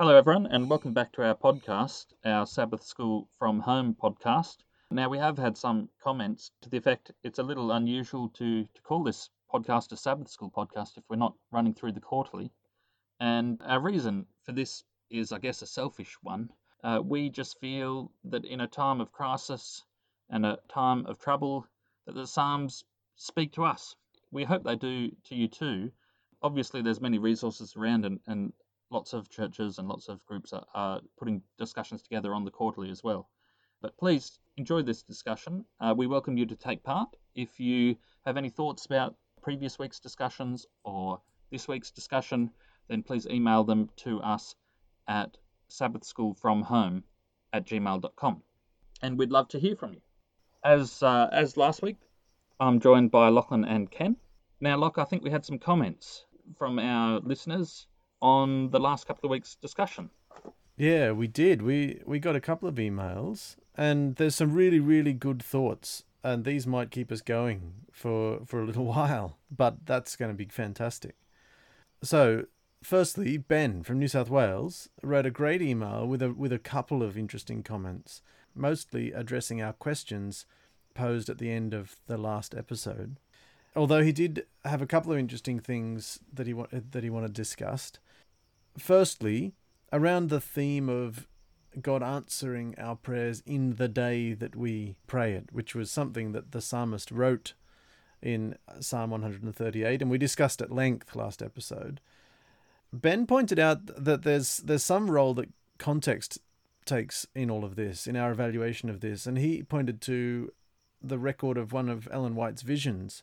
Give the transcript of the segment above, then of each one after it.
Hello, everyone, and welcome back to our podcast, our Sabbath School from Home podcast. Now, we have had some comments to the effect it's a little unusual to, to call this podcast a Sabbath School podcast if we're not running through the quarterly. And our reason for this is, I guess, a selfish one. Uh, we just feel that in a time of crisis and a time of trouble, that the Psalms speak to us. We hope they do to you too. Obviously, there's many resources around, and, and lots of churches and lots of groups are, are putting discussions together on the quarterly as well. But please enjoy this discussion. Uh, we welcome you to take part. If you have any thoughts about previous week's discussions or this week's discussion, then please email them to us at sabbathschoolfromhome at gmail.com. And we'd love to hear from you. As, uh, as last week, I'm joined by Lachlan and Ken. Now, Loch, I think we had some comments from our listeners on the last couple of weeks' discussion. Yeah, we did. We we got a couple of emails, and there's some really really good thoughts, and these might keep us going for for a little while. But that's going to be fantastic. So, firstly, Ben from New South Wales wrote a great email with a with a couple of interesting comments, mostly addressing our questions posed at the end of the last episode. Although he did have a couple of interesting things that he wanted that he wanted discussed. Firstly, around the theme of God answering our prayers in the day that we pray it, which was something that the psalmist wrote in Psalm 138, and we discussed at length last episode. Ben pointed out that there's there's some role that context takes in all of this, in our evaluation of this, and he pointed to the record of one of Ellen White's visions,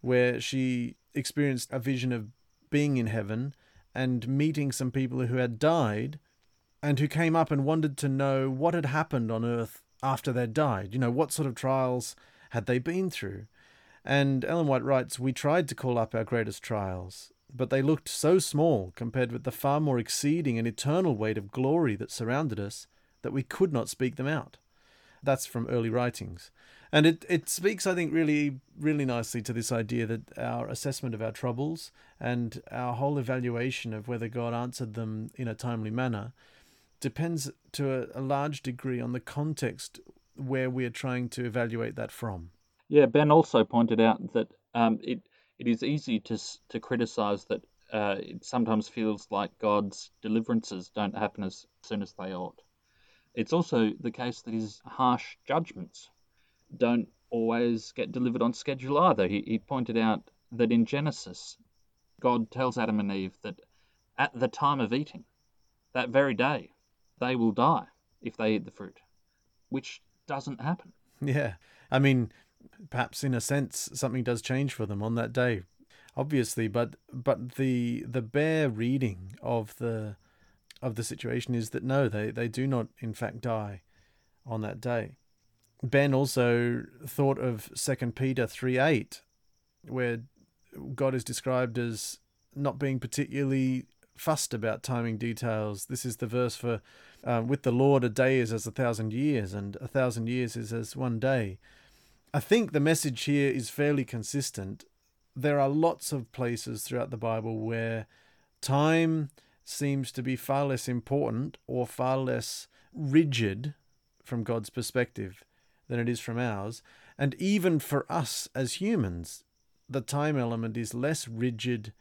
where she experienced a vision of being in heaven and meeting some people who had died and who came up and wanted to know what had happened on earth after they'd died. You know, what sort of trials had they been through? And Ellen White writes, We tried to call up our greatest trials, but they looked so small compared with the far more exceeding and eternal weight of glory that surrounded us that we could not speak them out. That's from early writings. And it, it speaks, I think, really, really nicely to this idea that our assessment of our troubles and our whole evaluation of whether God answered them in a timely manner depends to a, a large degree on the context where we are trying to evaluate that from. Yeah, Ben also pointed out that um, it it is easy to to criticize that uh, it sometimes feels like God's deliverances don't happen as soon as they ought. It's also the case that his harsh judgments don't always get delivered on schedule either. He, he pointed out that in Genesis, God tells Adam and Eve that at the time of eating, that very day, they will die if they eat the fruit, which doesn't happen. Yeah. I mean, perhaps in a sense, something does change for them on that day, obviously, but but the the bare reading of the of the situation is that no, they, they do not in fact die on that day. Ben also thought of 2 Peter 3 8, where God is described as not being particularly fussed about timing details. This is the verse for uh, with the Lord, a day is as a thousand years, and a thousand years is as one day. I think the message here is fairly consistent. There are lots of places throughout the Bible where time seems to be far less important or far less rigid from God's perspective than it is from ours. And even for us as humans, the time element is less rigid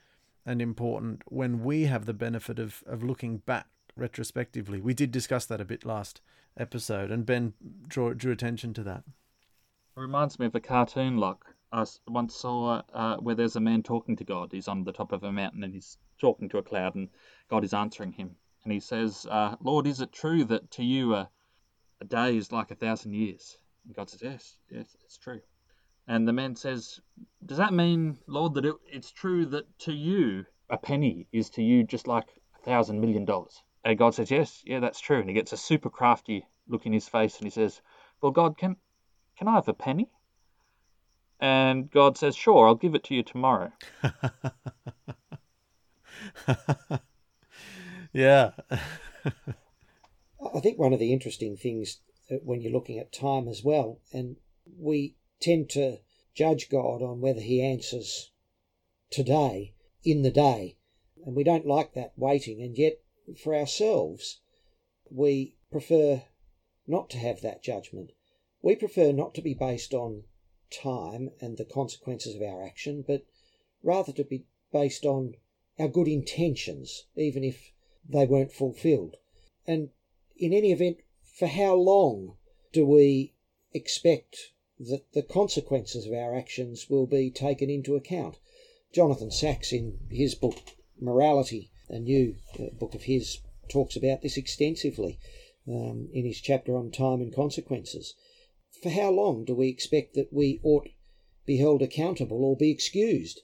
and important when we have the benefit of, of looking back retrospectively. We did discuss that a bit last episode, and Ben drew, drew attention to that. It reminds me of a cartoon, Loch. I once saw uh, where there's a man talking to God. He's on the top of a mountain and he's talking to a cloud, and God is answering him. And he says, uh, Lord, is it true that to you a, a day is like a thousand years? And God says, Yes, yes, it's true. And the man says, Does that mean, Lord, that it, it's true that to you a penny is to you just like a thousand million dollars? And God says, Yes, yeah, that's true. And he gets a super crafty look in his face and he says, Well, God, can can I have a penny? And God says, Sure, I'll give it to you tomorrow. yeah. I think one of the interesting things when you're looking at time as well. And we tend to judge God on whether he answers today, in the day. And we don't like that waiting. And yet, for ourselves, we prefer not to have that judgment. We prefer not to be based on time and the consequences of our action, but rather to be based on our good intentions, even if they weren't fulfilled. And in any event, for how long do we expect that the consequences of our actions will be taken into account? Jonathan Sacks, in his book Morality, a new uh, book of his, talks about this extensively um, in his chapter on time and consequences. For how long do we expect that we ought be held accountable or be excused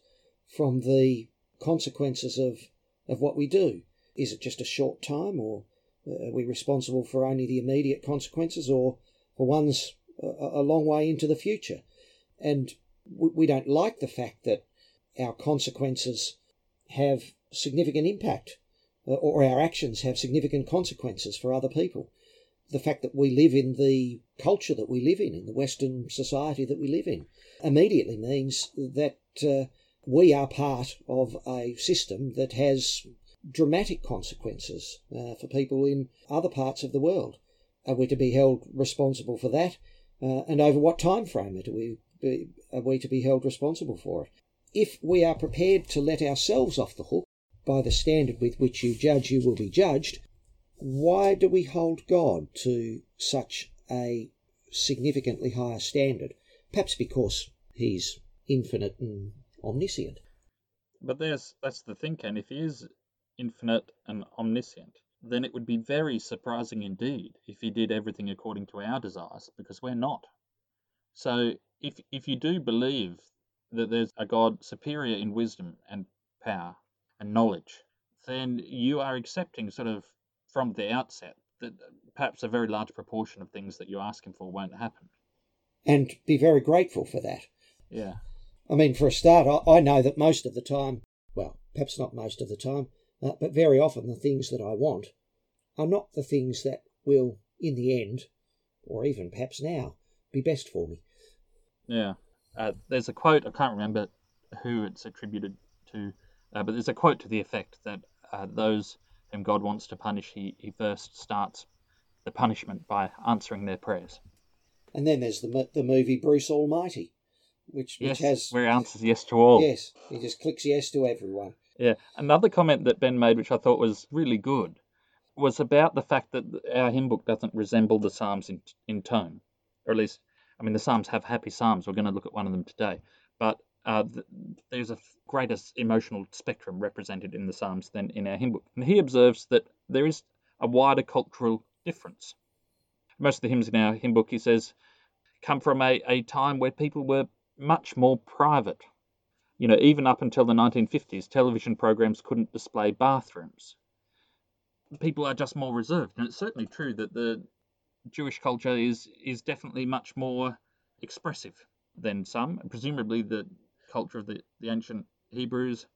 from the consequences of, of what we do? Is it just a short time, or are we responsible for only the immediate consequences, or for ones a, a long way into the future? And we don't like the fact that our consequences have significant impact uh, or our actions have significant consequences for other people. The fact that we live in the culture that we live in, in the Western society that we live in, immediately means that uh, we are part of a system that has dramatic consequences uh, for people in other parts of the world. Are we to be held responsible for that? Uh, and over what time frame are we, be, are we to be held responsible for it? If we are prepared to let ourselves off the hook by the standard with which you judge, you will be judged. Why do we hold God to such a significantly higher standard? Perhaps because he's infinite and omniscient. But there's that's the thing, Ken. If he is infinite and omniscient, then it would be very surprising indeed if he did everything according to our desires, because we're not. So if if you do believe that there's a God superior in wisdom and power, and knowledge, then you are accepting sort of from the outset that perhaps a very large proportion of things that you're asking for won't happen. And be very grateful for that. Yeah. I mean, for a start, I, know that most of the time, well, perhaps not most of the time, uh, but very often the things that I want are not the things that will, in the end, or even perhaps now, be best for me. Yeah. Uh, there's a quote, I can't remember who it's attributed to, uh, but there's a quote to the effect that uh, those whom God wants to punish, he, he first starts the punishment by answering their prayers. And then there's the the movie Bruce Almighty, which, yes, which has where he answers yes to all. Yes, he just clicks yes to everyone. Yeah, another comment that Ben made, which I thought was really good, was about the fact that our hymn book doesn't resemble the Psalms in in tone, or at least, I mean, the Psalms have happy Psalms. We're going to look at one of them today, but uh, there's a greater emotional spectrum represented in the Psalms than in our hymn book. And he observes that there is a wider cultural difference. Most of the hymns in our hymn book, he says, come from a, a time where people were much more private. You know, even up until the 1950s, television programs couldn't display bathrooms. People are just more reserved. And it's certainly true that the Jewish culture is, is definitely much more expressive than some. Presumably, the culture of the, the ancient Hebrews,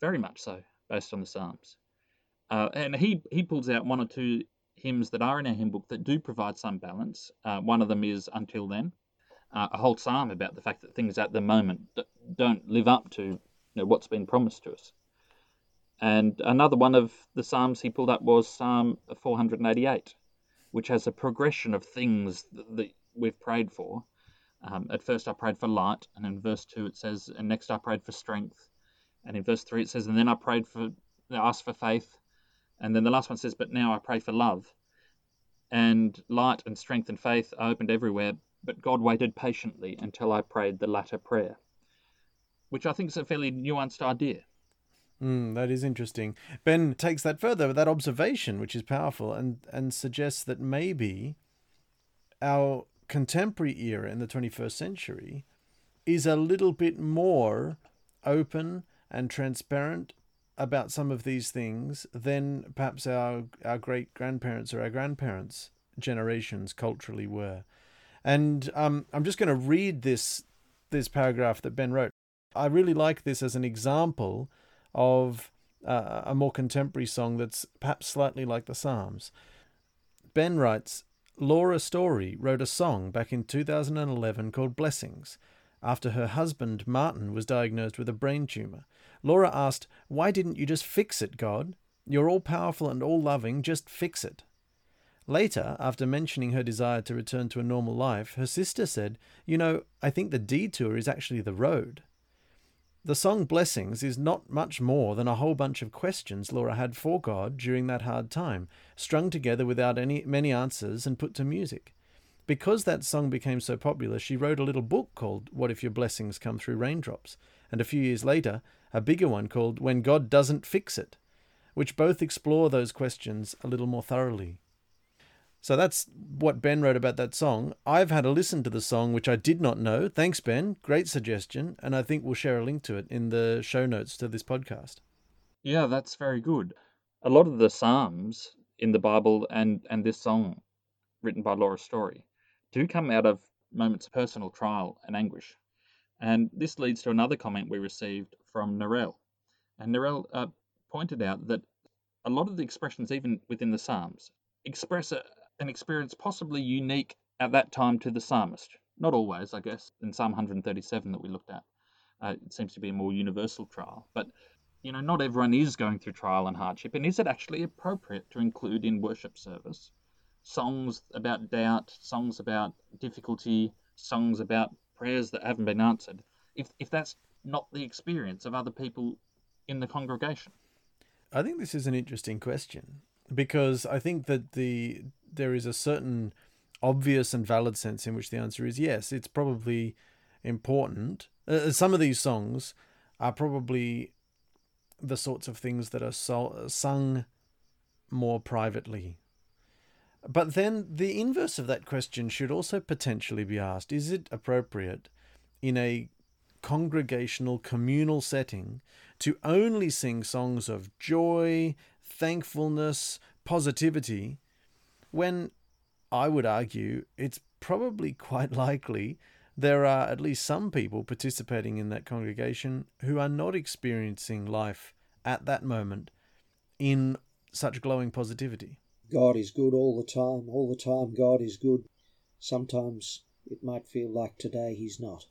very much so, based on the Psalms. Uh, and he, he pulls out one or two hymns that are in our hymn book that do provide some balance. Uh, one of them is Until Then, uh, a whole psalm about the fact that things at the moment don't live up to you know, what's been promised to us. And another one of the psalms he pulled up was Psalm 488, which has a progression of things that, we've prayed for um, at first, I prayed for light, and in verse 2 it says, and next I prayed for strength. And in verse 3 it says, and then I prayed for, I asked for faith. And then the last one says, but now I pray for love. And light and strength and faith are opened everywhere, but God waited patiently until I prayed the latter prayer, which I think is a fairly nuanced idea. Mm, that is interesting. Ben takes that further, with that observation, which is powerful, and, and suggests that maybe our contemporary era in the 21st century is a little bit more open and transparent about some of these things than perhaps our our great grandparents or our grandparents generations culturally were. And um, I'm just going to read this this paragraph that Ben wrote. I really like this as an example of uh, a more contemporary song that's perhaps slightly like the Psalms. Ben writes, Laura Story wrote a song back in 2011 called Blessings after her husband Martin was diagnosed with a brain tumor. Laura asked, Why didn't you just fix it, God? You're all powerful and all loving, just fix it. Later, after mentioning her desire to return to a normal life, her sister said, You know, I think the detour is actually the road. The song Blessings is not much more than a whole bunch of questions Laura had for God during that hard time, strung together without any many answers and put to music. Because that song became so popular, she wrote a little book called What If Your Blessings Come Through Raindrops, and a few years later, a bigger one called When God Doesn't Fix It, which both explore those questions a little more thoroughly. So that's what Ben wrote about that song. I've had a listen to the song, which I did not know. Thanks, Ben. Great suggestion. And I think we'll share a link to it in the show notes to this podcast. Yeah, that's very good. A lot of the Psalms in the Bible and, and this song, written by Laura Story, do come out of moments of personal trial and anguish. And this leads to another comment we received from Narelle. And Narelle uh, pointed out that a lot of the expressions, even within the Psalms, express a, an experience possibly unique at that time to the psalmist. Not always, I guess. In Psalm 137 that we looked at, uh, it seems to be a more universal trial. But you know, not everyone is going through trial and hardship. And is it actually appropriate to include in worship service songs about doubt, songs about difficulty, songs about prayers that haven't been answered, if if that's not the experience of other people in the congregation? I think this is an interesting question because I think that the there is a certain obvious and valid sense in which the answer is yes. It's probably important. Uh, some of these songs are probably the sorts of things that are so, sung more privately. But then the inverse of that question should also potentially be asked is it appropriate in a congregational communal setting to only sing songs of joy, thankfulness, positivity when I would argue it's probably quite likely there are at least some people participating in that congregation who are not experiencing life at that moment in such glowing positivity. God is good all the time. All the time, God is good. Sometimes it might feel like today He's not.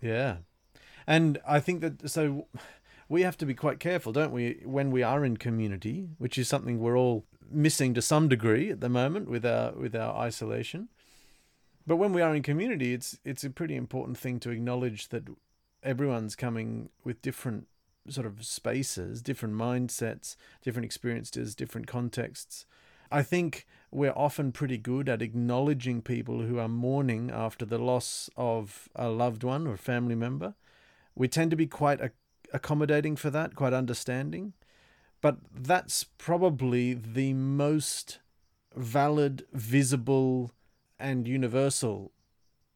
Yeah. And I think that so we have to be quite careful, don't we, when we are in community, which is something we're all missing to some degree at the moment with our with our isolation. But when we are in community, it's it's a pretty important thing to acknowledge that everyone's coming with different sort of spaces, different mindsets, different experiences, different contexts. I think we're often pretty good at acknowledging people who are mourning after the loss of a loved one or a family member. We tend to be quite accommodating for that, quite understanding. But that's probably the most valid, visible, and universal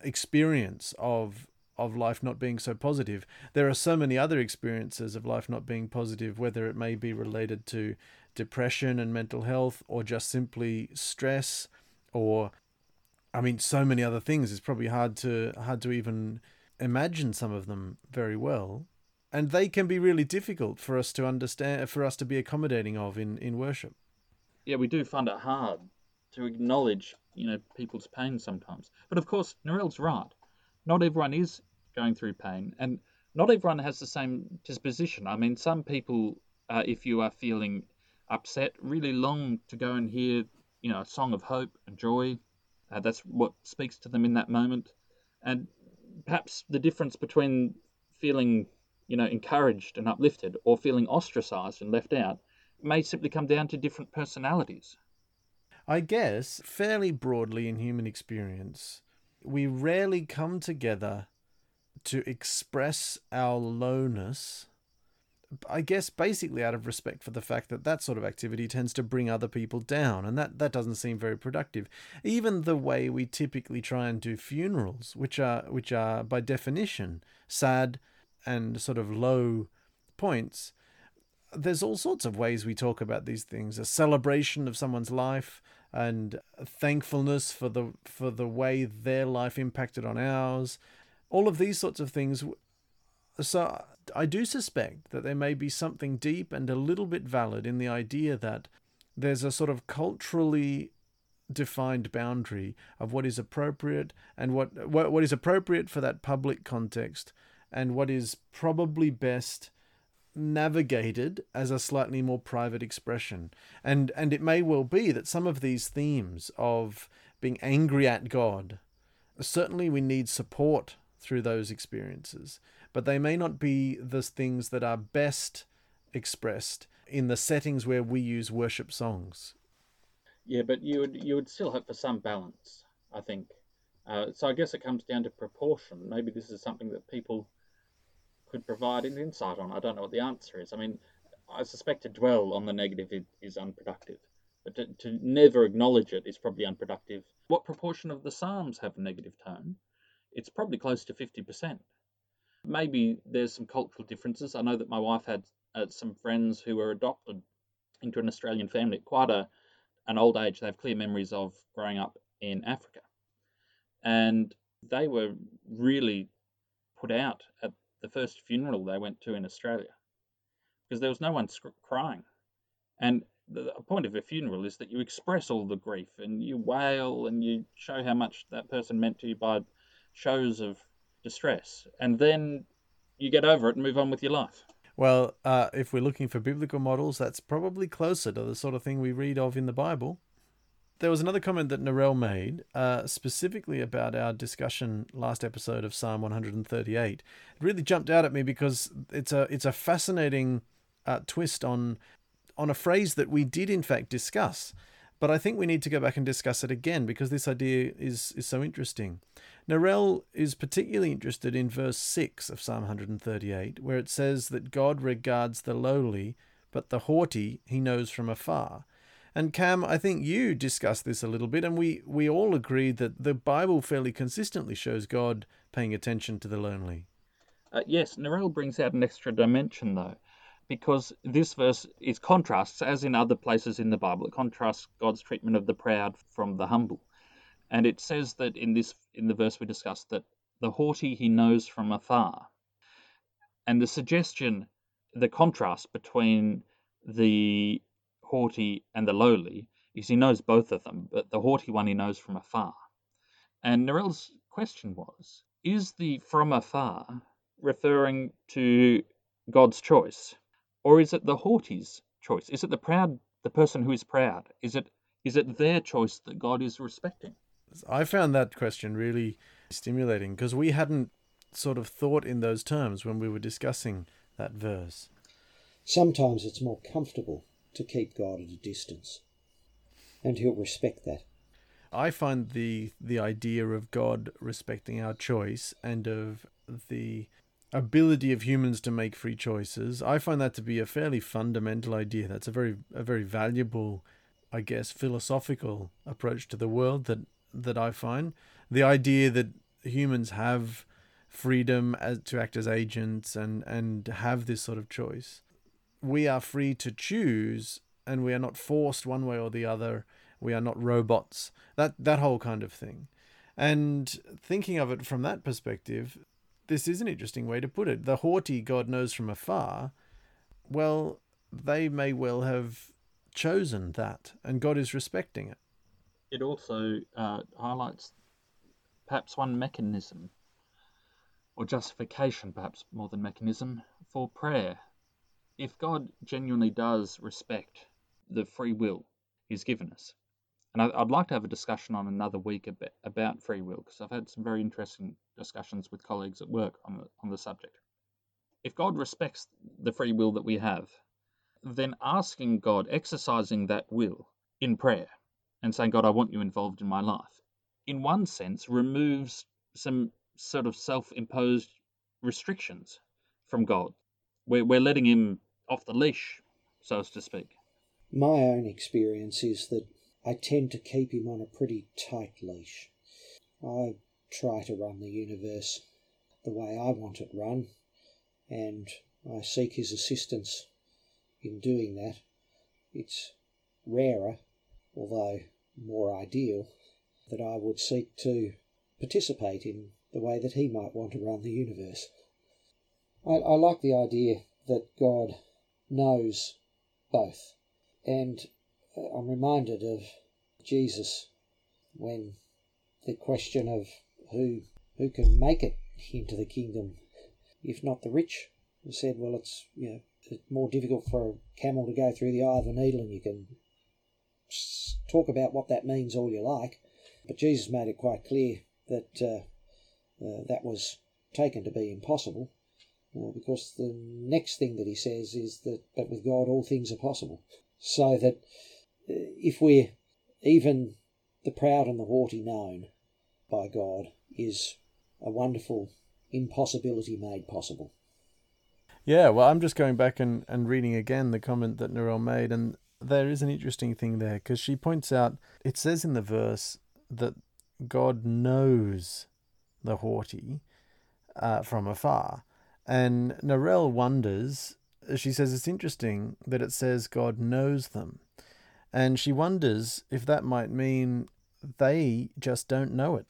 experience of of life not being so positive. There are so many other experiences of life not being positive, whether it may be related to depression and mental health, or just simply stress, or I mean, so many other things. It's probably hard to hard to even imagine some of them very well and they can be really difficult for us to understand, for us to be accommodating of in, in worship. Yeah, we do find it hard to acknowledge, you know, people's pain sometimes. But of course, Narelle's right. Not everyone is going through pain, and not everyone has the same disposition. I mean, some people, uh, if you are feeling upset, really long to go and hear, you know, a song of hope and joy. Uh, that's what speaks to them in that moment. And perhaps the difference between feeling you know, encouraged and uplifted or feeling ostracized and left out may simply come down to different personalities. I guess, fairly broadly in human experience, we rarely come together to express our lowness. I guess basically out of respect for the fact that that sort of activity tends to bring other people down, and that, that doesn't seem very productive. Even the way we typically try and do funerals, which are which are by definition sad, and sort of low points, there's all sorts of ways we talk about these things. A celebration of someone's life and thankfulness for the for the way their life impacted on ours. All of these sorts of things. So i do suspect that there may be something deep and a little bit valid in the idea that there's a sort of culturally defined boundary of what is appropriate and what what, what is appropriate for that public context and what is probably best navigated as a slightly more private expression. And and it may well be that some of these themes of being angry at God, certainly we need support through those experiences, but they may not be the things that are best expressed in the settings where we use worship songs. Yeah, but you would you would still hope for some balance, I think. Uh, so I guess it comes down to proportion. Maybe this is something that people could provide an insight on. I don't know what the answer is. I mean, I suspect to dwell on the negative is unproductive, but to, to never acknowledge it is probably unproductive. What proportion of the Psalms have a negative tone? It's probably close to 50%. Maybe there's some cultural differences. I know that my wife had uh, some friends who were adopted into an Australian family at quite a, an old age. They have clear memories of growing up in Africa. And they were really put out at the first funeral they went to in Australia because there was no one crying. And the point of a funeral is that you express all the grief and you wail and you show how much that person meant to you by shows of distress. And then you get over it and move on with your life. Well, uh, if we're looking for biblical models, that's probably closer to the sort of thing we read of in the Bible there was another comment that Narelle made uh, specifically about our discussion last episode of Psalm 138. It really jumped out at me because it's a it's a fascinating uh, twist on on a phrase that we did in fact discuss. But I think we need to go back and discuss it again because this idea is, is so interesting. Narelle is particularly interested in verse 6 of Psalm 138, where it says that God regards the lowly, but the haughty he knows from afar. And Cam, I think you discussed this a little bit, and we, we all agreed that the Bible fairly consistently shows God paying attention to the lonely. Uh, yes, Narelle brings out an extra dimension, though, because this verse is contrasts, as in other places in the Bible, it contrasts God's treatment of the proud from the humble. And it says that in this in the verse we discussed that the haughty he knows from afar. And the suggestion, the contrast between the haughty and the lowly is he knows both of them, but the haughty one he knows from afar. And Narelle's question was Is the from afar referring to God's choice, or is it the haughty's choice? Is it the proud, the person who is proud? Is it is it their choice that God is respecting? I found that question really stimulating because we hadn't sort of thought in those terms when we were discussing that verse. Sometimes it's more comfortable to keep God at a distance. And he'll respect that. I find the the idea of God respecting our choice and of the ability of humans to make free choices, I find that to be a fairly fundamental idea. That's a very a very valuable, I guess, philosophical approach to the world that that I find. The idea that humans have freedom as, to act as agents and and have this sort of choice we are free to choose and we are not forced one way or the other. We are not robots. That that whole kind of thing. And thinking of it from that perspective, this is an interesting way to put it. The haughty God knows from afar. Well, they may well have chosen that, and God is respecting it. It also uh, highlights perhaps one mechanism, or justification, perhaps more than mechanism, for prayer if God genuinely does respect the free will He's given us, and I'd like to have a discussion on another week about free will because I've had some very interesting discussions with colleagues at work on the, on the subject. If God respects the free will that we have, then asking God, exercising that will in prayer, and saying, God, I want you involved in my life, in one sense, removes some sort of self imposed restrictions from God we're, we're letting him off the leash, so as to speak. My own experience is that I tend to keep him on a pretty tight leash. I try to run the universe the way I want it run, and I seek his assistance in doing that. It's rarer, although more ideal, that I would seek to participate in the way that he might want to run the universe. I, I like the idea that God knows both. And uh, I'm reminded of Jesus when the question of who who can make it into the kingdom, if not the rich, he said, well, it's you know it's more difficult for a camel to go through the eye of a needle, and you can talk about what that means all you like. But Jesus made it quite clear that uh, uh, that was taken to be impossible, uh, because the next thing that he says is that, but with God all things are possible. So that uh, if we're even the proud and the haughty known by God is a wonderful impossibility made possible. Yeah, well, I'm just going back and, and reading again the comment that Narelle made, and there is an interesting thing there because she points out it says in the verse that God knows the haughty uh, from afar. And Narelle wonders, she says it's interesting that it says God knows them. And she wonders if that might mean they just don't know it.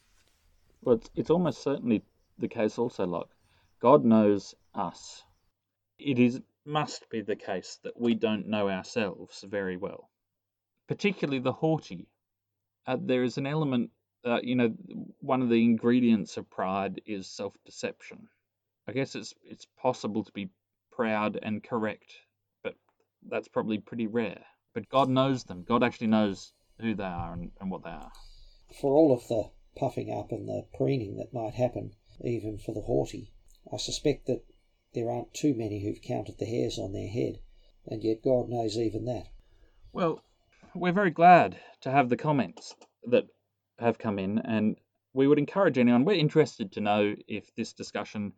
Well, it's, it's almost certainly the case also, like God knows us. It is must be the case that we don't know ourselves very well, particularly the haughty. Uh, there is an element, uh, you know, one of the ingredients of pride is self-deception. I guess it's it's possible to be proud and correct, but that's probably pretty rare. But God knows them. God actually knows who they are and, and what they are. For all of the puffing up and the preening that might happen, even for the haughty, I suspect that there aren't too many who've counted the hairs on their head, and yet God knows even that. Well, we're very glad to have the comments that have come in, and we would encourage anyone, we're interested to know if this discussion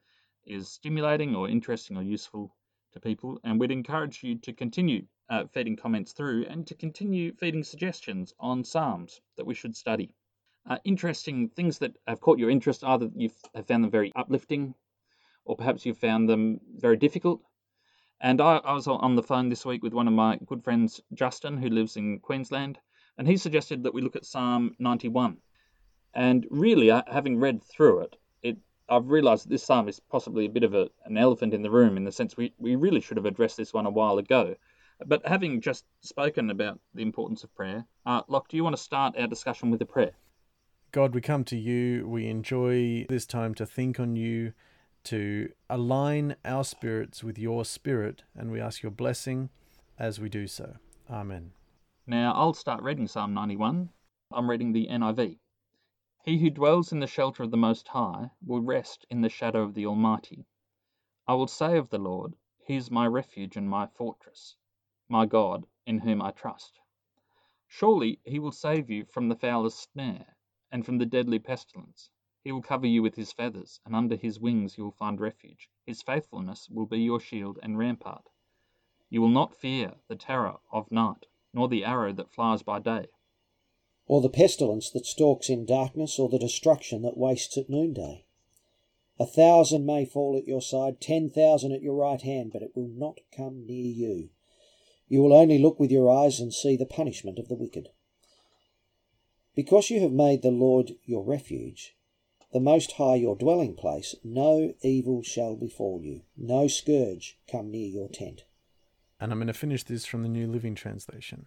is stimulating or interesting or useful to people, and we'd encourage you to continue uh, feeding comments through and to continue feeding suggestions on Psalms that we should study. Uh, interesting things that have caught your interest, either you have found them very uplifting or perhaps you've found them very difficult. And I, I, was on the phone this week with one of my good friends, Justin, who lives in Queensland, and he suggested that we look at Psalm 91. And really, having read through it I've realised that this psalm is possibly a bit of a, an elephant in the room in the sense we, we really should have addressed this one a while ago. But having just spoken about the importance of prayer, uh, Locke, do you want to start our discussion with a prayer? God, we come to you. We enjoy this time to think on you to align our spirits with your spirit, and we ask your blessing as we do so. Amen. Now I'll start reading Psalm 91. I'm reading the NIV. He who dwells in the shelter of the Most High will rest in the shadow of the Almighty. I will say of the Lord, He is my refuge and my fortress, my God, in whom I trust. Surely he will save you from the fowler's snare, and from the deadly pestilence. He will cover you with his feathers, and under his wings you will find refuge. His faithfulness will be your shield and rampart. You will not fear the terror of night, nor the arrow that flies by day, or the pestilence that stalks in darkness, or the destruction that wastes at noonday. A thousand may fall at your side, ten thousand at your right hand, but it will not come near you. You will only look with your eyes and see the punishment of the wicked. Because you have made the Lord your refuge, the Most High your dwelling place, no evil shall befall you, no scourge come near your tent. And I'm going to finish this from the New Living Translation.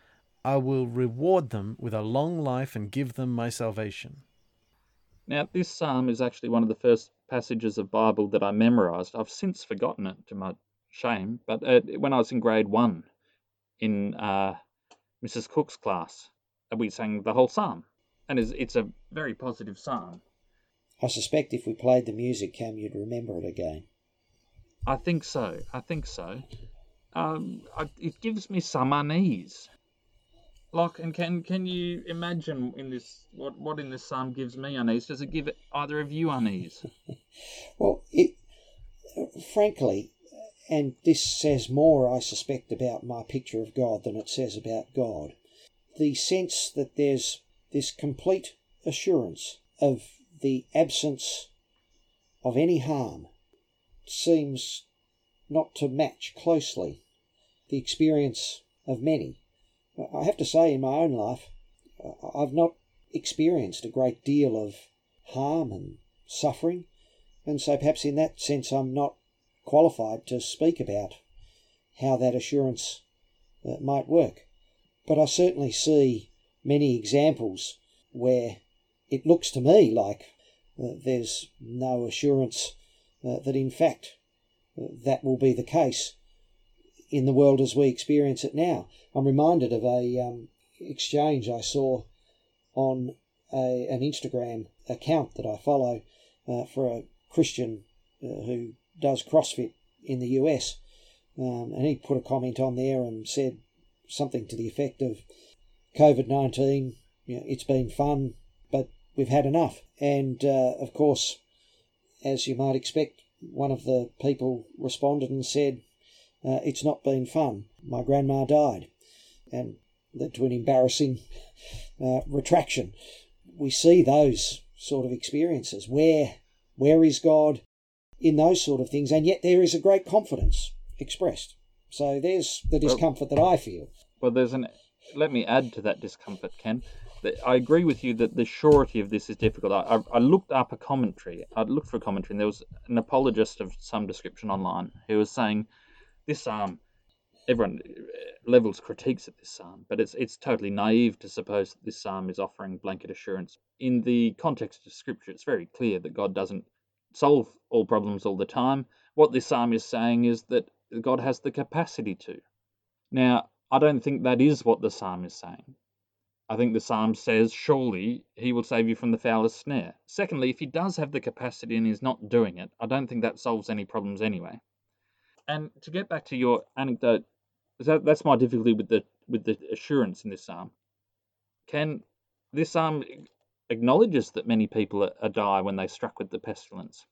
I will reward them with a long life and give them my salvation. Now, this psalm is actually one of the first passages of Bible that I memorized. I've since forgotten it to my shame, but uh, when I was in grade one in uh, Mrs. Cook's class, we sang the whole psalm, and it's, it's a very positive psalm. I suspect if we played the music, Cam, you'd remember it again. I think so. I think so. Um, I, it gives me some unease. Like, and can can you imagine in this what what in this psalm gives me unease? Does it give either of you unease? well, it frankly, and this says more, I suspect, about my picture of God than it says about God. The sense that there's this complete assurance of the absence of any harm seems not to match closely the experience of many. I have to say, in my own life, I've not experienced a great deal of harm and suffering, and so perhaps in that sense I'm not qualified to speak about how that assurance uh, might work. But I certainly see many examples where it looks to me like uh, there's no assurance uh, that in fact that will be the case in the world as we experience it now. I'm reminded of a um, exchange I saw on a, an Instagram account that I follow uh, for a Christian uh, who does CrossFit in the US. Um, and he put a comment on there and said something to the effect of COVID 19, you know, it's been fun, but we've had enough. And uh, of course, as you might expect, one of the people responded and said, uh, It's not been fun. My grandma died. And led to an embarrassing uh, retraction. We see those sort of experiences. Where, where is God in those sort of things? And yet there is a great confidence expressed. So there's the discomfort well, that I feel. Well, there's an. Let me add to that discomfort, Ken. I agree with you that the surety of this is difficult. I, I, looked up a commentary. I looked for a commentary, and there was an apologist of some description online who was saying this psalm. Everyone uh, levels critiques of this psalm, but it's it's totally naive to suppose that this psalm is offering blanket assurance. In the context of Scripture, it's very clear that God doesn't solve all problems all the time. What this psalm is saying is that God has the capacity to. Now, I don't think that is what the psalm is saying. I think the psalm says, surely he will save you from the fowler's snare. Secondly, if he does have the capacity and is not doing it, I don't think that solves any problems anyway. And to get back to your anecdote, that, that's my difficulty with the with the assurance in this psalm. Can this psalm acknowledges that many people are, are die when they struck with the pestilence,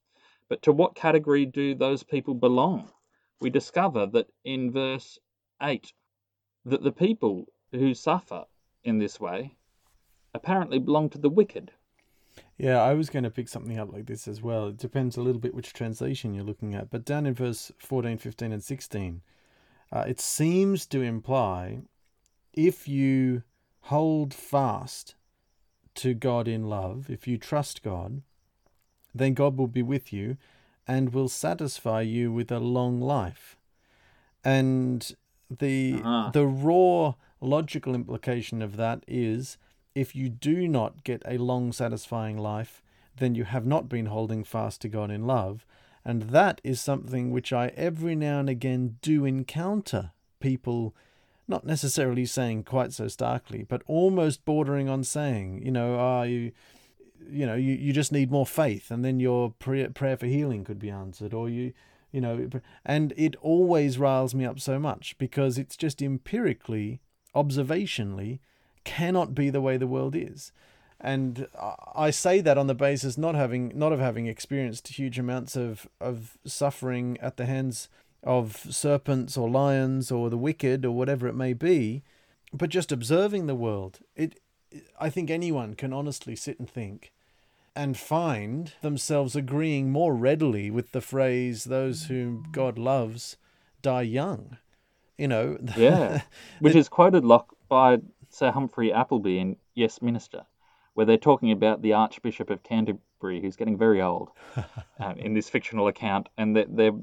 but to what category do those people belong? We discover that in verse eight that the people who suffer in this way apparently belong to the wicked. Yeah, I was going to pick something up like this as well. It depends a little bit which translation you're looking at. But down in verse 14, 15, and 16, uh, it seems to imply if you hold fast to God in love, if you trust God, then God will be with you and will satisfy you with a long life. And the uh-huh. the raw logical implication of that is if you do not get a long, satisfying life, then you have not been holding fast to God in love. And that is something which I every now and again do encounter people not necessarily saying quite so starkly, but almost bordering on saying, you know, are you you know, you, you just need more faith and then your prayer, prayer for healing could be answered or you you know and it always riles me up so much because it's just empirically observationally cannot be the way the world is and I say that on the basis not having not of having experienced huge amounts of of suffering at the hands of serpents or lions or the wicked or whatever it may be, but just observing the world. It I think anyone can honestly sit and think and find themselves agreeing more readily with the phrase those whom God loves die young you know. yeah, which is quoted Locke by Sir Humphrey Appleby in Yes Minister, where they're talking about the Archbishop of Canterbury, who's getting very old, um, in this fictional account, and they're, they're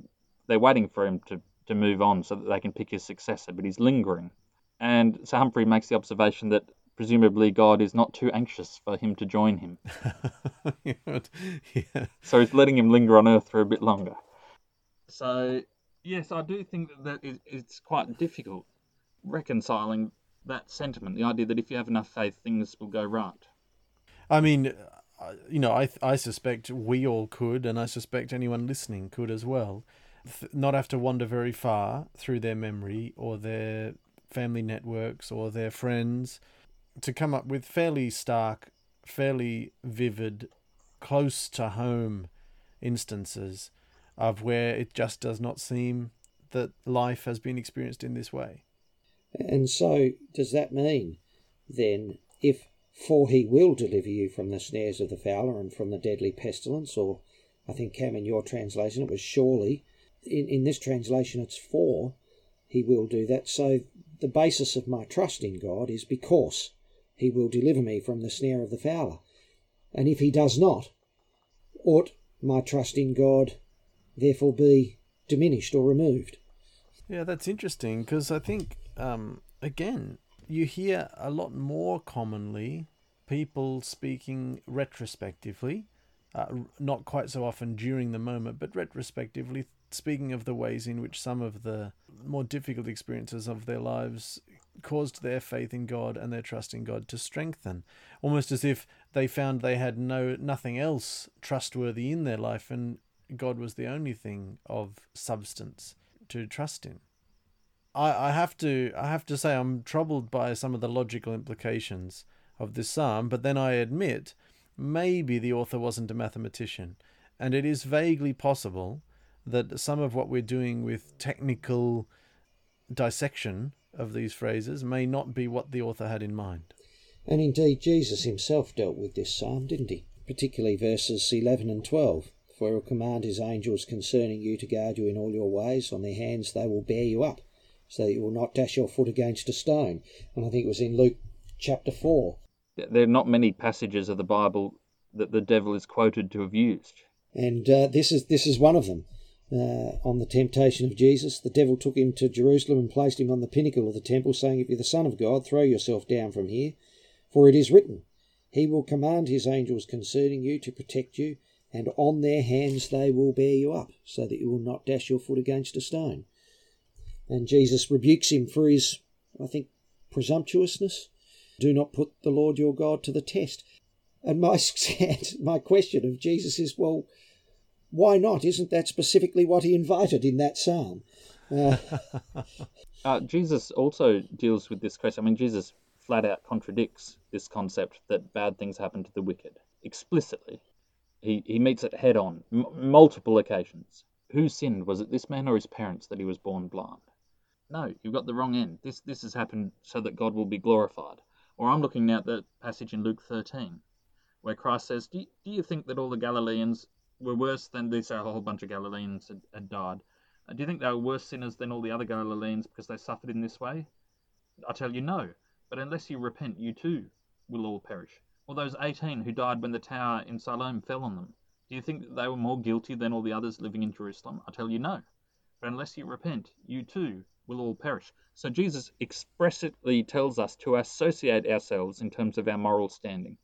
they're waiting for him to to move on so that they can pick his successor, but he's lingering. And Sir Humphrey makes the observation that presumably God is not too anxious for him to join him. yeah. So he's letting him linger on Earth for a bit longer. So yes, I do think that it's quite difficult reconciling that sentiment, the idea that if you have enough faith, things will go right. I mean, uh, you know, I I suspect we all could, and I suspect anyone listening could as well, not have to wander very far through their memory or their family networks or their friends to come up with fairly stark, fairly vivid, close to home instances of where it just does not seem that life has been experienced in this way. And so, does that mean then, if for he will deliver you from the snares of the fowler and from the deadly pestilence, or I think, Cam, in your translation, it was surely. In, in this translation, it's for he will do that. So the basis of my trust in God is because he will deliver me from the snare of the fowler. And if he does not, ought my trust in God therefore be diminished or removed? Yeah, that's interesting because I think, um, again, you hear a lot more commonly people speaking retrospectively, uh, not quite so often during the moment, but retrospectively speaking of the ways in which some of the more difficult experiences of their lives caused their faith in God and their trust in God to strengthen, almost as if they found they had no nothing else trustworthy in their life and God was the only thing of substance to trust in. I, I have to I have to say I'm troubled by some of the logical implications of this psalm, but then I admit maybe the author wasn't a mathematician, and it is vaguely possible that some of what we're doing with technical dissection of these phrases may not be what the author had in mind. And indeed, Jesus himself dealt with this psalm, didn't he? Particularly verses 11 and 12. For he will command his angels concerning you to guard you in all your ways. On their hands they will bear you up, so that you will not dash your foot against a stone. And I think it was in Luke chapter 4. There are not many passages of the Bible that the devil is quoted to have used. And uh, this is this is one of them uh, on the temptation of Jesus. The devil took him to Jerusalem and placed him on the pinnacle of the temple, saying, If you're the Son of God, throw yourself down from here, for it is written, He will command His angels concerning you to protect you, and on their hands they will bear you up, so that you will not dash your foot against a stone. And Jesus rebukes him for his, I think, presumptuousness. Do not put the Lord your God to the test. And my my question of Jesus is, well, why not? Isn't that specifically what he invited in that psalm? Uh, uh, Jesus also deals with this question. I mean, Jesus flat out contradicts this concept that bad things happen to the wicked explicitly. He, he meets it head on, m- multiple occasions. Who sinned? Was it this man or his parents that he was born blind? No, you've got the wrong end. This this has happened so that God will be glorified. Or I'm looking now at the passage in Luke 13, where Christ says, do you, do you think that all the Galileans were worse than this a whole bunch of Galileans had, had died. Uh, do you think they were worse sinners than all the other Galileans because they suffered in this way? I tell you no. But unless you repent, you too will all perish. Or those 18 who died when the tower in Siloam fell on them. Do you think that they were more guilty than all the others living in Jerusalem? I tell you no. But unless you repent, you too will all perish. So Jesus expressly tells us to associate ourselves in terms of our moral standing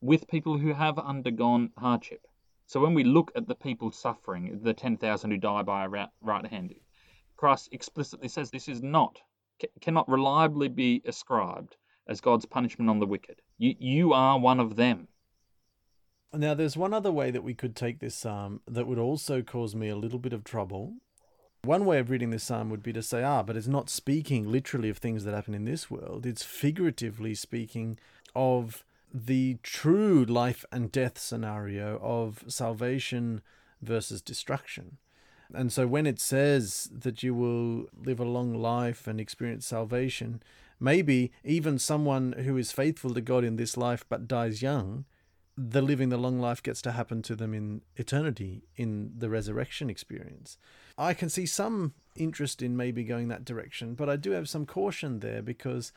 with people who have undergone hardship. So when we look at the people suffering, the 10,000 who die by a right hand, Christ explicitly says this is not, cannot reliably be ascribed as God's punishment on the wicked. You, you are one of them. Now, there's one other way that we could take this psalm that would also cause me a little bit of trouble. One way of reading this psalm would be to say, ah, but it's not speaking literally of things that happen in this world. It's figuratively speaking of the true life and death scenario of salvation versus destruction. And so when it says that you will live a long life and experience salvation, maybe even someone who is faithful to God in this life but dies young, the living the long life gets to happen to them in eternity in the resurrection experience. I can see some interest in maybe going that direction, but I do have some caution there because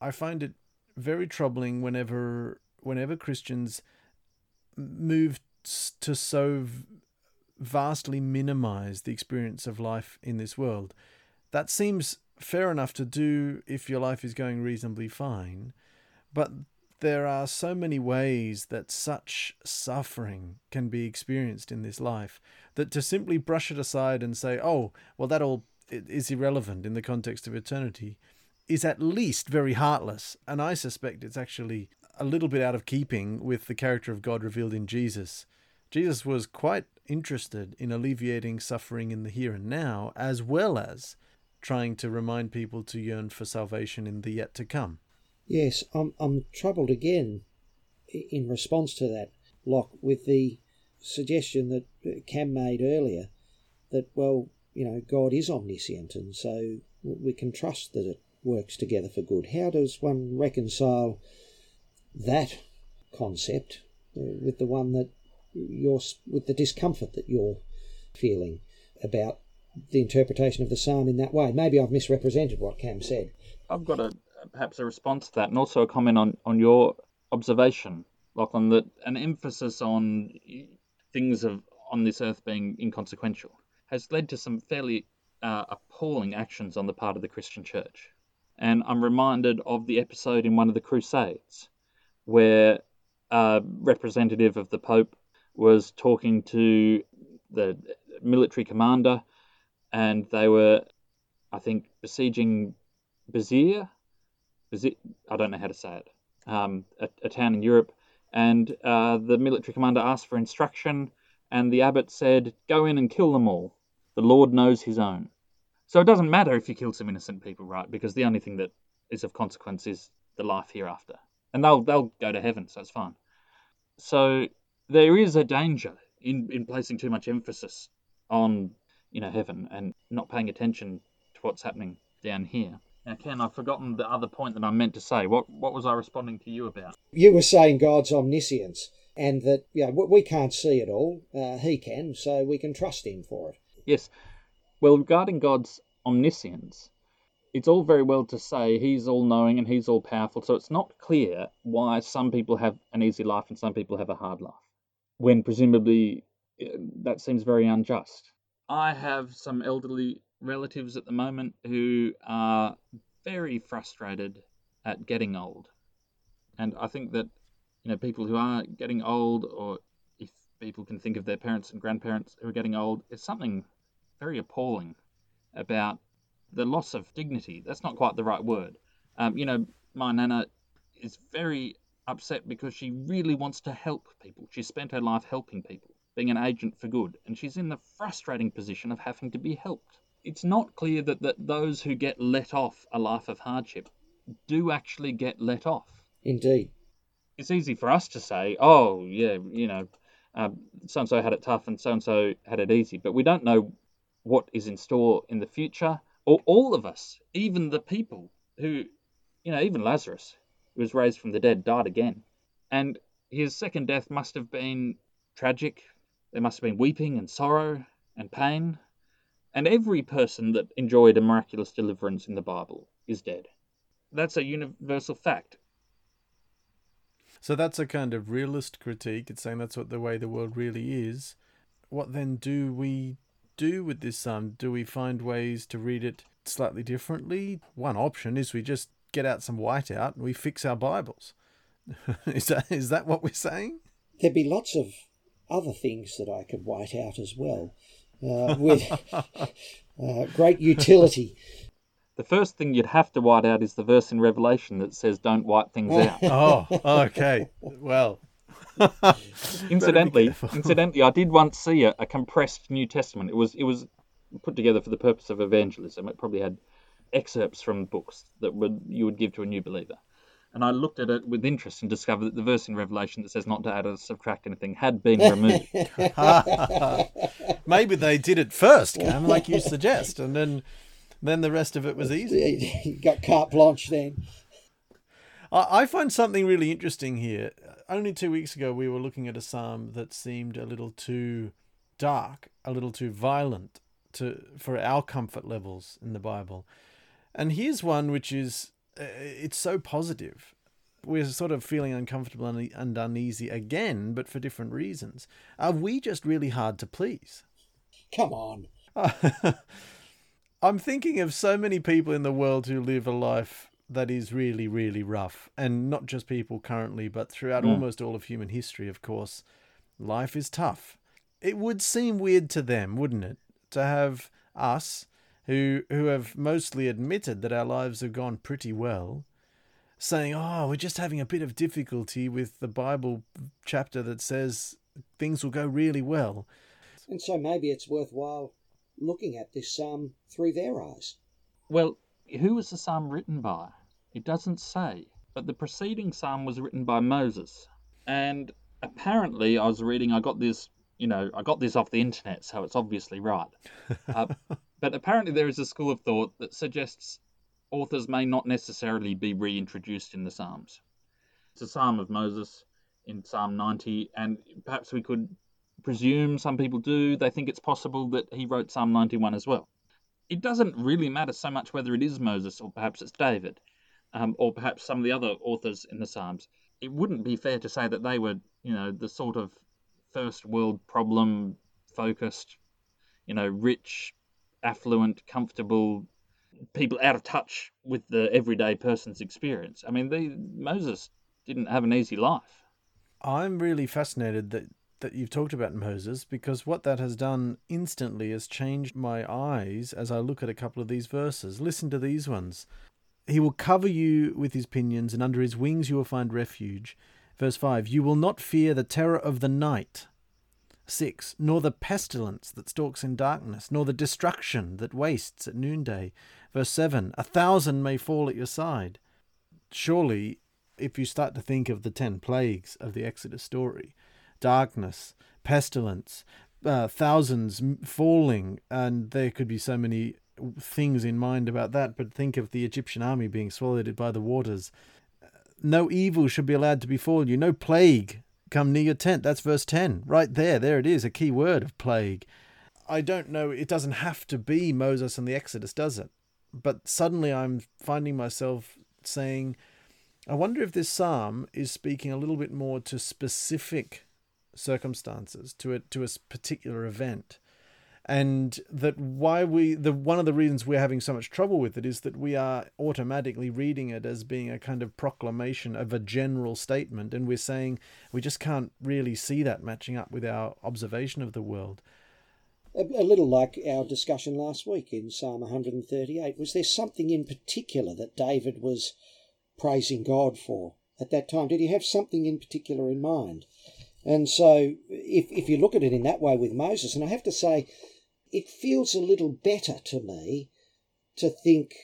I find it very troubling whenever whenever Christians move to so vastly minimize the experience of life in this world. That seems fair enough to do if your life is going reasonably fine, but there are so many ways that such suffering can be experienced in this life that to simply brush it aside and say, oh, well, that all is irrelevant in the context of eternity is at least very heartless, and I suspect it's actually a little bit out of keeping with the character of God revealed in Jesus. Jesus was quite interested in alleviating suffering in the here and now, as well as trying to remind people to yearn for salvation in the yet to come. Yes, I'm, I'm troubled again in response to that, Locke, with the suggestion that Cam made earlier that, well, you know, God is omniscient, and so we can trust that it works together for good. How does one reconcile that concept uh, with the one that you're with the discomfort that you're feeling about the interpretation of the psalm in that way. Maybe I've misrepresented what Cam said. I've got a perhaps a response to that, and also a comment on on your observation, Lachlan, that an emphasis on things of on this earth being inconsequential has led to some fairly uh, appalling actions on the part of the Christian Church. And I'm reminded of the episode in one of the Crusades where a representative of the Pope was talking to the military commander, and they were, I think, besieging Bazir. I don't know how to say it. Um, a, a, town in Europe, and uh, the military commander asked for instruction, and the abbot said, "Go in and kill them all. The Lord knows His own." So it doesn't matter if you kill some innocent people, right? Because the only thing that is of consequence is the life hereafter, and they'll they'll go to heaven, so it's fine. So there is a danger in, in placing too much emphasis on you know heaven and not paying attention to what's happening down here. Now, Ken, I've forgotten the other point that I meant to say. What what was I responding to you about? You were saying God's omniscience and that yeah we can't see it all. Uh, he can, so we can trust Him for it. Yes. Well, regarding God's omniscience, it's all very well to say He's all knowing and He's all powerful. So it's not clear why some people have an easy life and some people have a hard life when presumably uh, that seems very unjust. I have some elderly relatives at the moment who are very frustrated at getting old. And I think that, you know, people who are getting old, or if people can think of their parents and grandparents who are getting old, it's something very appalling about the loss of dignity. That's not quite the right word. Um, you know, my nana is very upset because she really wants to help people. She spent her life helping people, being an agent for good, and she's in the frustrating position of having to be helped. It's not clear that, that those who get let off a life of hardship do actually get let off. Indeed. It's easy for us to say, oh, yeah, you know, so and so had it tough and so and so had it easy, but we don't know what is in store in the future, or all of us, even the people who, you know, even Lazarus, who was raised from the dead, died again. And his second death must have been tragic. There must have been weeping and sorrow and pain. And every person that enjoyed a miraculous deliverance in the Bible is dead. That's a universal fact. So that's a kind of realist critique. It's saying that's what the way the world really is. What then do we do with this psalm? Do we find ways to read it slightly differently? One option is we just get out some whiteout and we fix our Bibles. is that is that what we're saying? There'd be lots of other things that I could white out as well, uh, with uh, great utility. The first thing you'd have to white out is the verse in Revelation that says, "Don't white things out." oh, okay. Well, incidentally, incidentally, I did once see a, a compressed New Testament. It was it was put together for the purpose of evangelism. It probably had excerpts from books that would you would give to a new believer. And I looked at it with interest and discovered that the verse in Revelation that says not to add or subtract anything had been removed. Maybe they did it first, Cam, like you suggest, and then then the rest of it was easy. You got carte blanche then. I find something really interesting here. Only two weeks ago, we were looking at a psalm that seemed a little too dark, a little too violent to for our comfort levels in the Bible. And here's one which is it's so positive. We're sort of feeling uncomfortable and uneasy again, but for different reasons. Are we just really hard to please? Come on. I'm thinking of so many people in the world who live a life that is really, really rough. And not just people currently, but throughout mm. almost all of human history, of course. Life is tough. It would seem weird to them, wouldn't it? To have us who who have mostly admitted that our lives have gone pretty well, saying, "Oh, we're just having a bit of difficulty with the Bible chapter that says things will go really well." And so maybe it's worthwhile looking at this psalm through their eyes. Well, who was the psalm written by? It doesn't say, but the preceding psalm was written by Moses, and apparently, I was reading. I got this you know, I got this off the internet, so it's obviously right. Uh, but apparently, there is a school of thought that suggests authors may not necessarily be reintroduced in the Psalms. It's a Psalm of Moses in Psalm 90, and perhaps we could presume, some people do, they think it's possible that he wrote Psalm 91 as well. It doesn't really matter so much whether it is Moses or perhaps it's David, um, or perhaps some of the other authors in the Psalms. It wouldn't be fair to say that they were, you know, the sort of first world problem focused, you know, rich, affluent, comfortable people out of touch with the everyday person's experience. I mean, they, Moses didn't have an easy life. I'm really fascinated that that you've talked about Moses because what that has done instantly has changed my eyes as I look at a couple of these verses. Listen to these ones. He will cover you with his pinions, and under his wings you will find refuge. Verse 5 You will not fear the terror of the night. 6. Nor the pestilence that stalks in darkness, nor the destruction that wastes at noonday. Verse 7 A thousand may fall at your side. Surely, if you start to think of the ten plagues of the Exodus story, darkness, pestilence, uh, thousands falling, and there could be so many things in mind about that, but think of the Egyptian army being swallowed by the waters. No evil should be allowed to befall you, no plague come near your tent. That's verse 10. Right there, there it is, a key word of plague. I don't know, it doesn't have to be Moses and the Exodus, does it? But suddenly I'm finding myself saying, I wonder if this psalm is speaking a little bit more to specific circumstances, to a, to a particular event and that why we the one of the reasons we're having so much trouble with it is that we are automatically reading it as being a kind of proclamation of a general statement. And we're saying we just can't really see that matching up with our observation of the world. A, a little like our discussion last week in psalm 138 was there something in particular that david was praising god for at that time? Did he have something in particular in mind? And so if, if you look at it in that way with moses and i have to say it feels a little better to me to think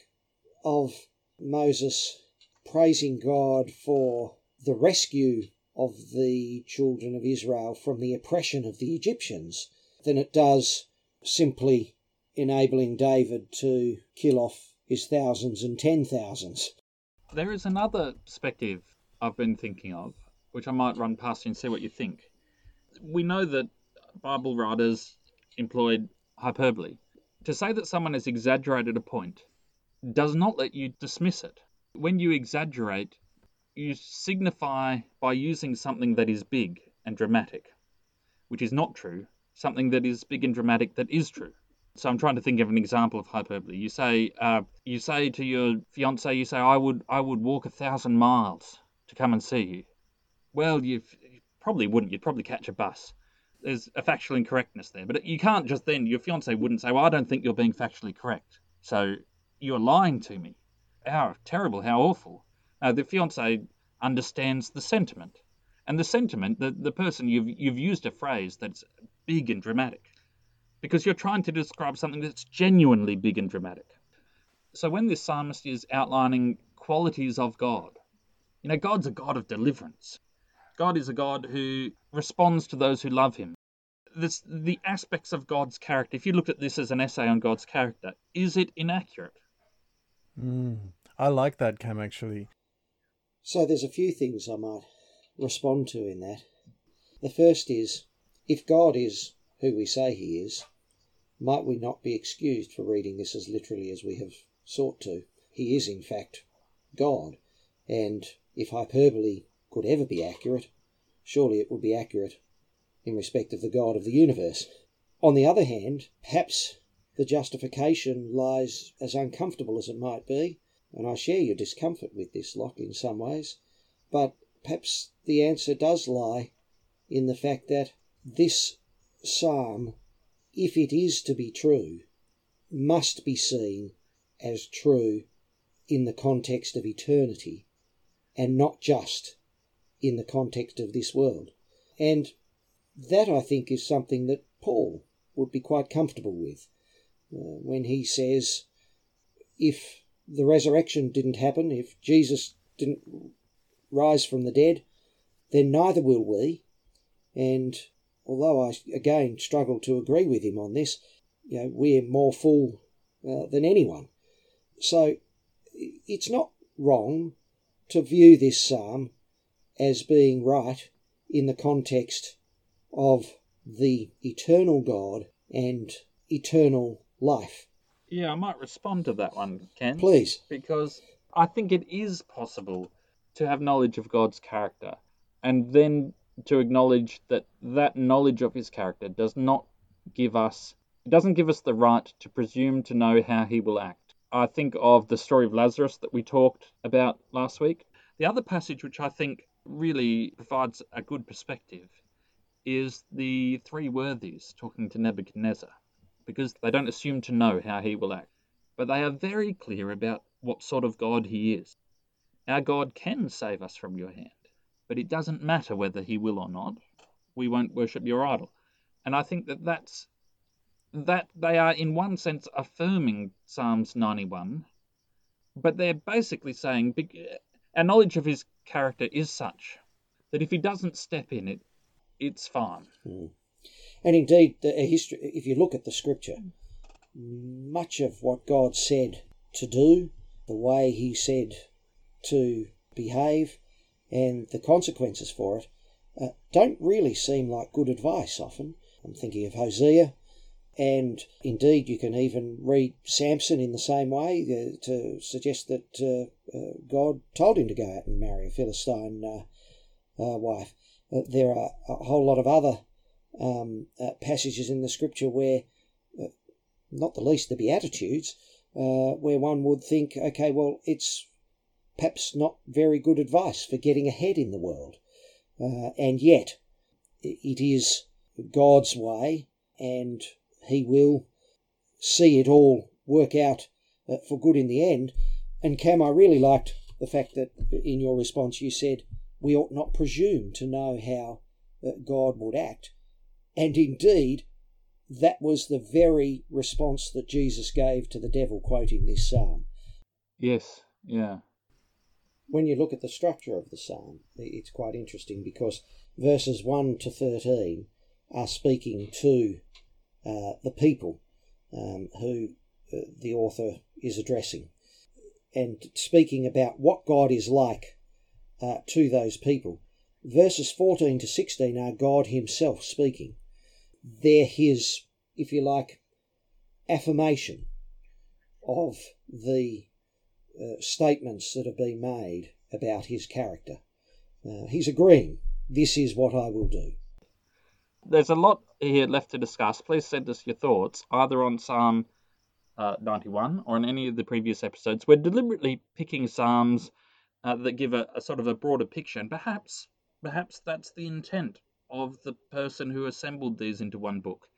of Moses praising God for the rescue of the children of Israel from the oppression of the Egyptians than it does simply enabling David to kill off his thousands and ten thousands. There is another perspective I've been thinking of, which I might run past you and see what you think. We know that Bible writers employed hyperbole. To say that someone has exaggerated a point does not let you dismiss it. When you exaggerate, you signify by using something that is big and dramatic, which is not true, something that is big and dramatic that is true. So I'm trying to think of an example of hyperbole. You say, uh, you say to your fiance, you say, I would, I would walk a thousand miles to come and see you. Well, you probably wouldn't. You'd probably catch a bus there's a factual incorrectness there. But you can't just then, your fiance wouldn't say, Well, I don't think you're being factually correct. So you're lying to me. How terrible, how awful. Uh, the fiance understands the sentiment. And the sentiment, the, the person, you've, you've used a phrase that's big and dramatic because you're trying to describe something that's genuinely big and dramatic. So when this psalmist is outlining qualities of God, you know, God's a God of deliverance. God is a God who responds to those who love him. This, the aspects of God's character, if you looked at this as an essay on God's character, is it inaccurate? Mm, I like that, Cam, actually. So there's a few things I might respond to in that. The first is if God is who we say he is, might we not be excused for reading this as literally as we have sought to? He is, in fact, God. And if hyperbole could ever be accurate, surely it would be accurate in respect of the God of the universe. On the other hand, perhaps the justification lies as uncomfortable as it might be, and I share your discomfort with this, Locke, in some ways, but perhaps the answer does lie in the fact that this psalm, if it is to be true, must be seen as true in the context of eternity and not just in the context of this world. And that, I think, is something that Paul would be quite comfortable with uh, when he says, if the resurrection didn't happen, if Jesus didn't rise from the dead, then neither will we. And although I again struggle to agree with him on this, you know, we're more full uh, than anyone. So it's not wrong to view this psalm as being right in the context of the eternal God and eternal life. Yeah, I might respond to that one, Ken. Please. Because I think it is possible to have knowledge of God's character and then to acknowledge that that knowledge of his character does not give us it doesn't give us the right to presume to know how he will act. I think of the story of Lazarus that we talked about last week. The other passage which I think really provides a good perspective is the three worthies talking to Nebuchadnezzar, because they don't assume to know how he will act, but they are very clear about what sort of God he is. Our God can save us from your hand, but it doesn't matter whether he will or not. We won't worship your idol. And I think that that's that they are in one sense affirming Psalms 91, but they're basically saying our knowledge of his character is such that if he doesn't step in it, it's fine. Mm. And indeed, the history, if you look at the scripture, much of what God said to do, the way he said to behave, and the consequences for it, uh, don't really seem like good advice often. I'm thinking of Hosea, and indeed, you can even read Samson in the same way uh, to suggest that uh, uh, God told him to go out and marry a Philistine uh, uh, wife. Uh, there are a whole lot of other um, passages in the scripture where, not the least the Beatitudes, where one would think, okay, well, it's perhaps not very good advice for getting ahead in the world. and yet, it is God's way, and He will see it all work out uh, for good in the end. And Cam, I really liked the fact that in your response you said we ought not presume to know how uh, God would act. And indeed, that was the very response that Jesus gave to the devil, quoting this psalm. Yes, yeah. When you look at the structure of the psalm, it's quite interesting because verses 1 to 13 are speaking to uh, the people um, who uh, the author is addressing and speaking about what God is like uh, to those people. Verses 14 to 16 are God Himself speaking. They're His, if you like, affirmation of the uh, statements that have been made about His character. Uh, he's agreeing, this is what I will do. There's a lot here left to discuss. Please send us your thoughts either on Psalm uh, 91 or in any of the previous episodes. We're deliberately picking Psalms uh, that give a, a, sort of a broader picture, and perhaps perhaps that's the intent of the person who assembled these into one book,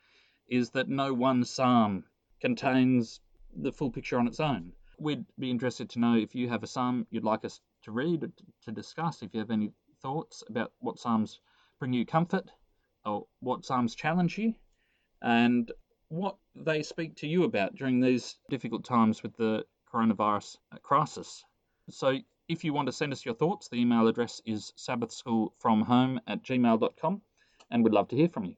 is that no one psalm contains the full picture on its own. We'd be interested to know if you have a psalm you'd like us to read to discuss. If you have any thoughts about what psalms bring you comfort, or what psalms challenge you, and what they speak to you about during these difficult times with the coronavirus crisis. So if you want to send us your thoughts, the email address is sabbathschoolfromhome at gmail.com, and we'd love to hear from you.